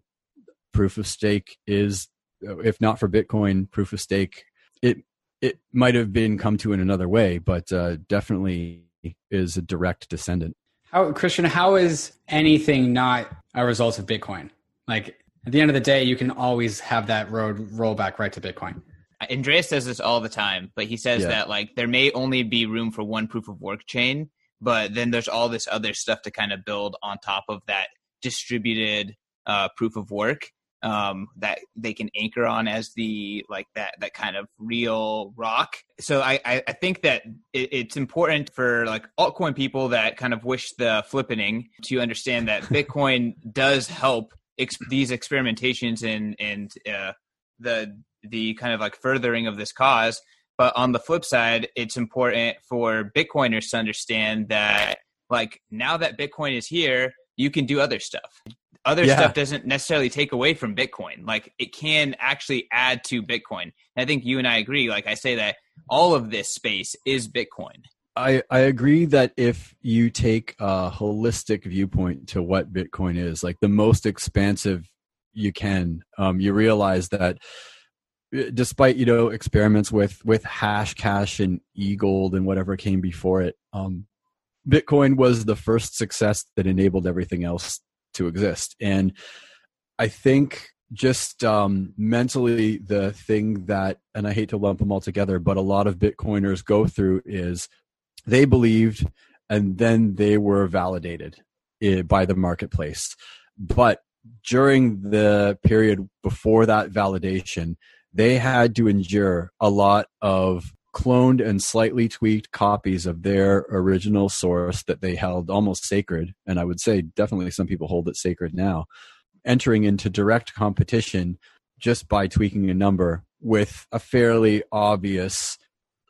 proof of stake is if not for bitcoin proof of stake it it might have been come to in another way but uh, definitely is a direct descendant How Christian? How is anything not a result of Bitcoin? Like at the end of the day, you can always have that road roll back right to Bitcoin. Andreas says this all the time, but he says Yeah. that like there may only be room for one proof of work chain, but then there's all this other stuff to kind of build on top of that distributed uh, proof of work. um, that they can anchor on as the like that that kind of real rock. So I I, I think that it, it's important for like altcoin people that kind of wish the flippening to understand that [laughs] Bitcoin does help ex- these experimentations and and uh, the the kind of like furthering of this cause. But on the flip side, it's important for Bitcoiners to understand that like now that Bitcoin is here, you can do other stuff other yeah. stuff doesn't necessarily take away from Bitcoin. Like it can actually add to Bitcoin. And I think you and I agree. Like I say that all of this space is Bitcoin. I, I agree that if you take a holistic viewpoint to what Bitcoin is, like the most expansive you can, um, you realize that uh, despite you know experiments with with hash cash and eGold and whatever came before it, um, Bitcoin was the first success that enabled everything else to exist. And I think just um, mentally, the thing that, and I hate to lump them all together, but a lot of Bitcoiners go through is they believed and then they were validated eh, by the marketplace. But during the period before that validation, they had to endure a lot of cloned and slightly tweaked copies of their original source that they held almost sacred. And I would say definitely some people hold it sacred now, entering into direct competition just by tweaking a number with a fairly obvious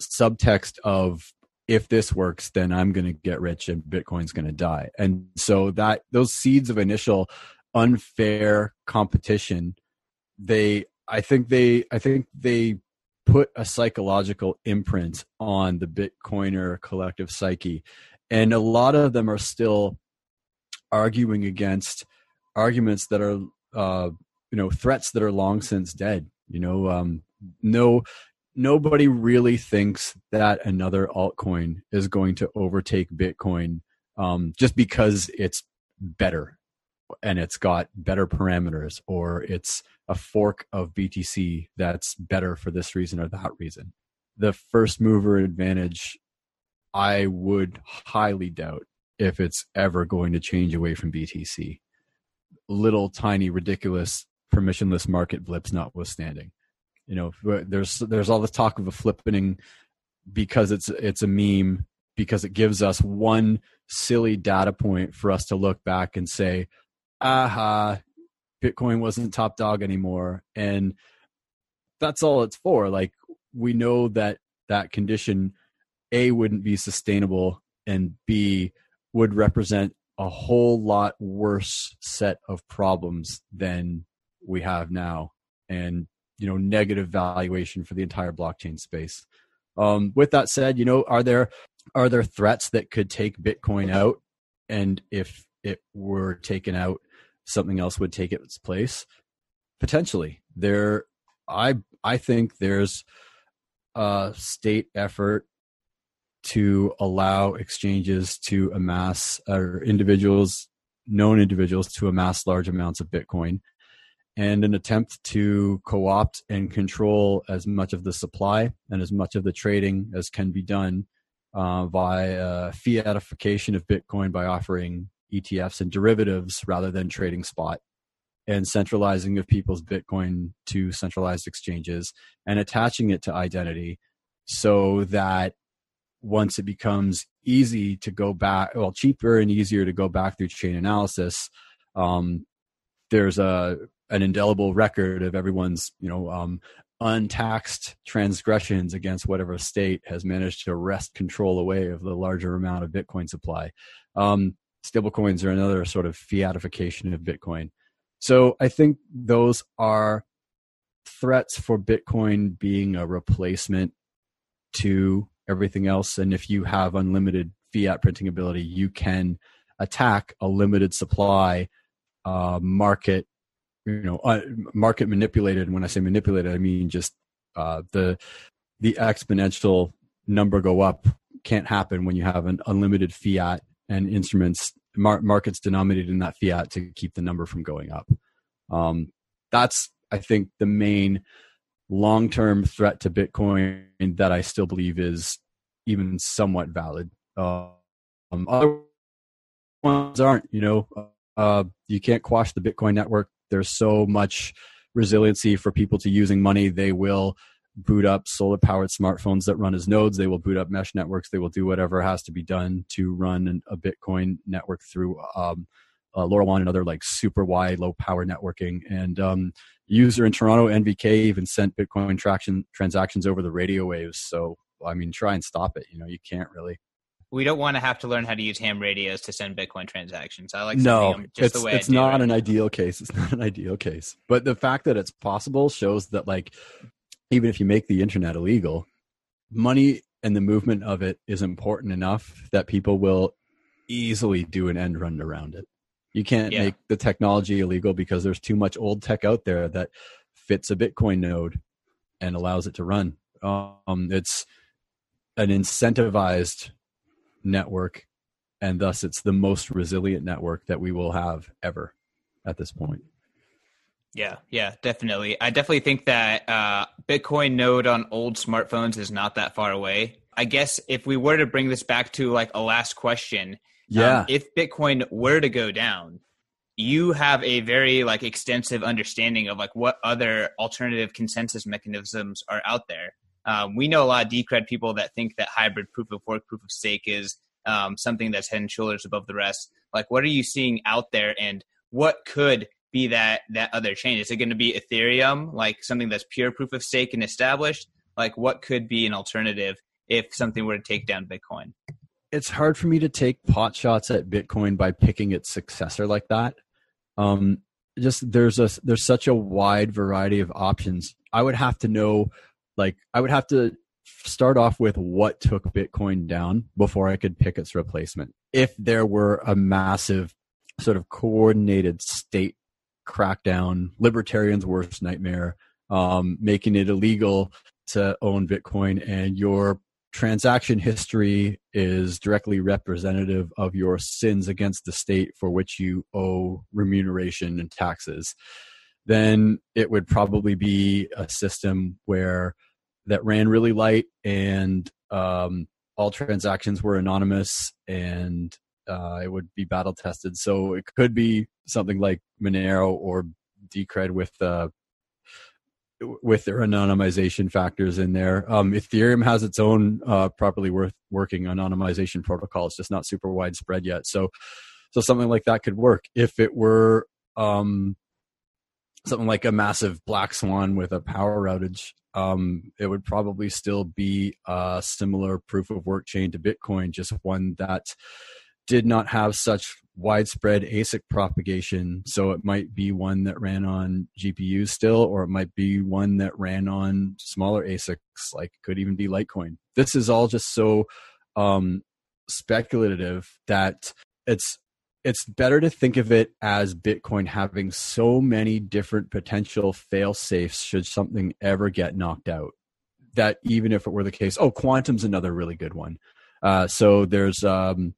subtext of if this works then i'm going to get rich and bitcoin's going to die and so that those seeds of initial unfair competition they i think they i think they put a psychological imprint on the Bitcoiner collective psyche. And a lot of them are still arguing against arguments that are, uh, you know, threats that are long since dead. You know, um, no, nobody really thinks that another altcoin is going to overtake Bitcoin um, just because it's better and it's got better parameters or it's a fork of BTC that's better for this reason or that reason. The first mover advantage, I would highly doubt if it's ever going to change away from BTC. Little tiny ridiculous permissionless market blips notwithstanding. You know, there's there's all this talk of a flippening because it's it's a meme because it gives us one silly data point for us to look back and say, aha, Bitcoin wasn't top dog anymore. And that's all it's for. Like, we know that that condition, A, wouldn't be sustainable, and B, would represent a whole lot worse set of problems than we have now. And, you know, negative valuation for the entire blockchain space. Um, with that said, you know, are there are there threats that could take Bitcoin out? And if it were taken out, something else would take its place potentially there i i think there's a state effort to allow exchanges to amass or individuals known individuals to amass large amounts of bitcoin and an attempt to co-opt and control as much of the supply and as much of the trading as can be done uh, via fiatification of bitcoin by offering ETFs and derivatives rather than trading spot and centralizing of people's Bitcoin to centralized exchanges and attaching it to identity so that once it becomes easy to go back, well, cheaper and easier to go back through chain analysis, um, there's a an indelible record of everyone's, you know, um, untaxed transgressions against whatever state has managed to wrest control away of the larger amount of Bitcoin supply. Um, stablecoins are another sort of fiatification of Bitcoin. So I think those are threats for Bitcoin being a replacement to everything else. And if you have unlimited fiat printing ability, you can attack a limited supply uh, market, you know, uh, market manipulated. And when I say manipulated, I mean just uh, the the exponential number go up can't happen when you have an unlimited fiat and instruments mar- markets denominated in that fiat to keep the number from going up. Um, that's I think the main long term threat to Bitcoin that I still believe is even somewhat valid. Um, other ones aren't. You know, uh, you can't quash the Bitcoin network. There's so much resiliency for people to using money. They will boot up solar powered smartphones that run as nodes. They will boot up mesh networks. They will do whatever has to be done to run a Bitcoin network through um, uh, LoRaWAN and other like super wide, low power networking. And um, user in Toronto, NVK, even sent Bitcoin traction transactions over the radio waves. So I mean, try and stop it. You know, you can't really. We don't want to have to learn how to use ham radios to send Bitcoin transactions. I like no, just it's, the way it's not right. an ideal case. It's [laughs] not an ideal case. But the fact that it's possible shows that like even if you make the internet illegal, money and the movement of it is important enough that people will easily do an end run around it. You can't Yeah. make the technology illegal because there's too much old tech out there that fits a Bitcoin node and allows it to run. Um, it's an incentivized network, and thus it's the most resilient network that we will have ever at this point. Yeah, yeah, definitely. I definitely think that uh, Bitcoin node on old smartphones is not that far away. I guess if we were to bring this back to like a last question, Yeah. um, if Bitcoin were to go down, you have a very like extensive understanding of like what other alternative consensus mechanisms are out there. Um, we know a lot of Decred people that think that hybrid proof of work, proof of stake is um, something that's head and shoulders above the rest. Like, what are you seeing out there, and what could be that that other chain? Is it going to be Ethereum, like something that's pure proof of stake and established? Like, what could be an alternative if something were to take down Bitcoin? it's hard for me to take pot shots at Bitcoin by picking its successor like that. Um, just there's a there's such a wide variety of options. I would have to know, like, I would have to start off with what took Bitcoin down before I could pick its replacement. If there were a massive sort of coordinated state crackdown, libertarians' worst nightmare, um, making it illegal to own Bitcoin, and your transaction history is directly representative of your sins against the state for which you owe remuneration and taxes, then it would probably be a system where that ran really light and um, all transactions were anonymous and uh, it would be battle tested. So it could be something like Monero or Decred with uh, with their anonymization factors in there. Um, Ethereum has its own uh, properly worth working anonymization protocol. It's just not super widespread yet. So, so something like that could work if it were um, something like a massive black swan with a power outage. Um, it would probably still be a similar proof of work chain to Bitcoin, just one that did not have such widespread ASIC propagation. So it might be one that ran on GPUs still, or it might be one that ran on smaller ASICs, like could even be Litecoin. This is all just so um, speculative that it's it's better to think of it as Bitcoin having so many different potential fail safes should something ever get knocked out. That even if it were the case, oh, quantum's another really good one. Uh, so there's um,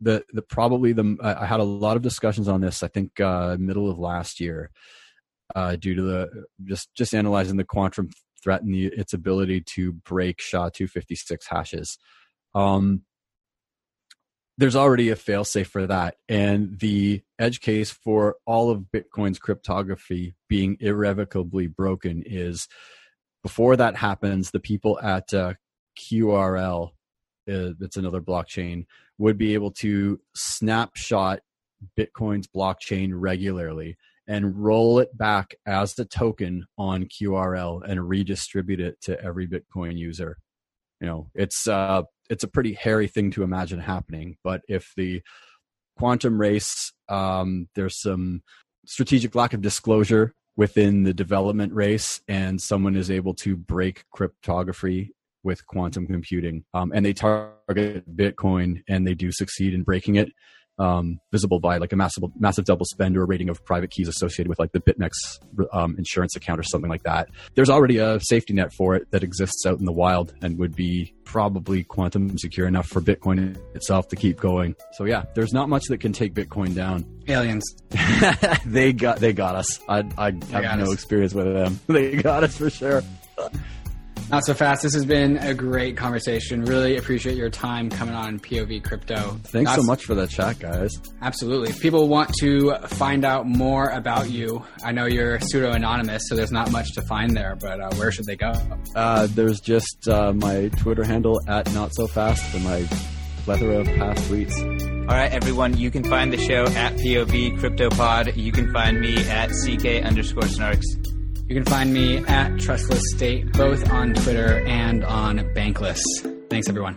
the the probably the I had a lot of discussions on this. I think uh, middle of last year, uh, due to the just just analyzing the quantum threat and the, its ability to break SHA two fifty six hashes. Um, there's already a failsafe for that, and the edge case for all of Bitcoin's cryptography being irrevocably broken is before that happens, the people at uh, QRL, uh, that's another blockchain, would be able to snapshot Bitcoin's blockchain regularly and roll it back as the token on QRL and redistribute it to every Bitcoin user. You know, it's uh, it's a pretty hairy thing to imagine happening. But if the quantum race, um, there's some strategic lack of disclosure within the development race, and someone is able to break cryptography with quantum computing, um, and they target Bitcoin, and they do succeed in breaking it. Um, visible by like a massive massive double spend or a rating of private keys associated with like the BitMEX um, insurance account or something like that. There's already a safety net for it that exists out in the wild and would be probably quantum secure enough for Bitcoin itself to keep going. So yeah, there's not much that can take Bitcoin down. Aliens. [laughs] they got they got us. I I have no us. experience with them. [laughs] They got us for sure. Not so fast. This has been a great conversation. Really appreciate your time coming on POV Crypto. Thanks Not so much for that chat, guys. Absolutely. If people want to find out more about you, I know you're pseudo anonymous, so there's not much to find there, but uh, where should they go? Uh, there's just uh, my Twitter handle at not so fast and my plethora of past tweets. All right, everyone, you can find the show at POV CryptoPod. You can find me at CK underscore Snarks. You can find me at Trustless State, both on Twitter and on Bankless. Thanks, everyone.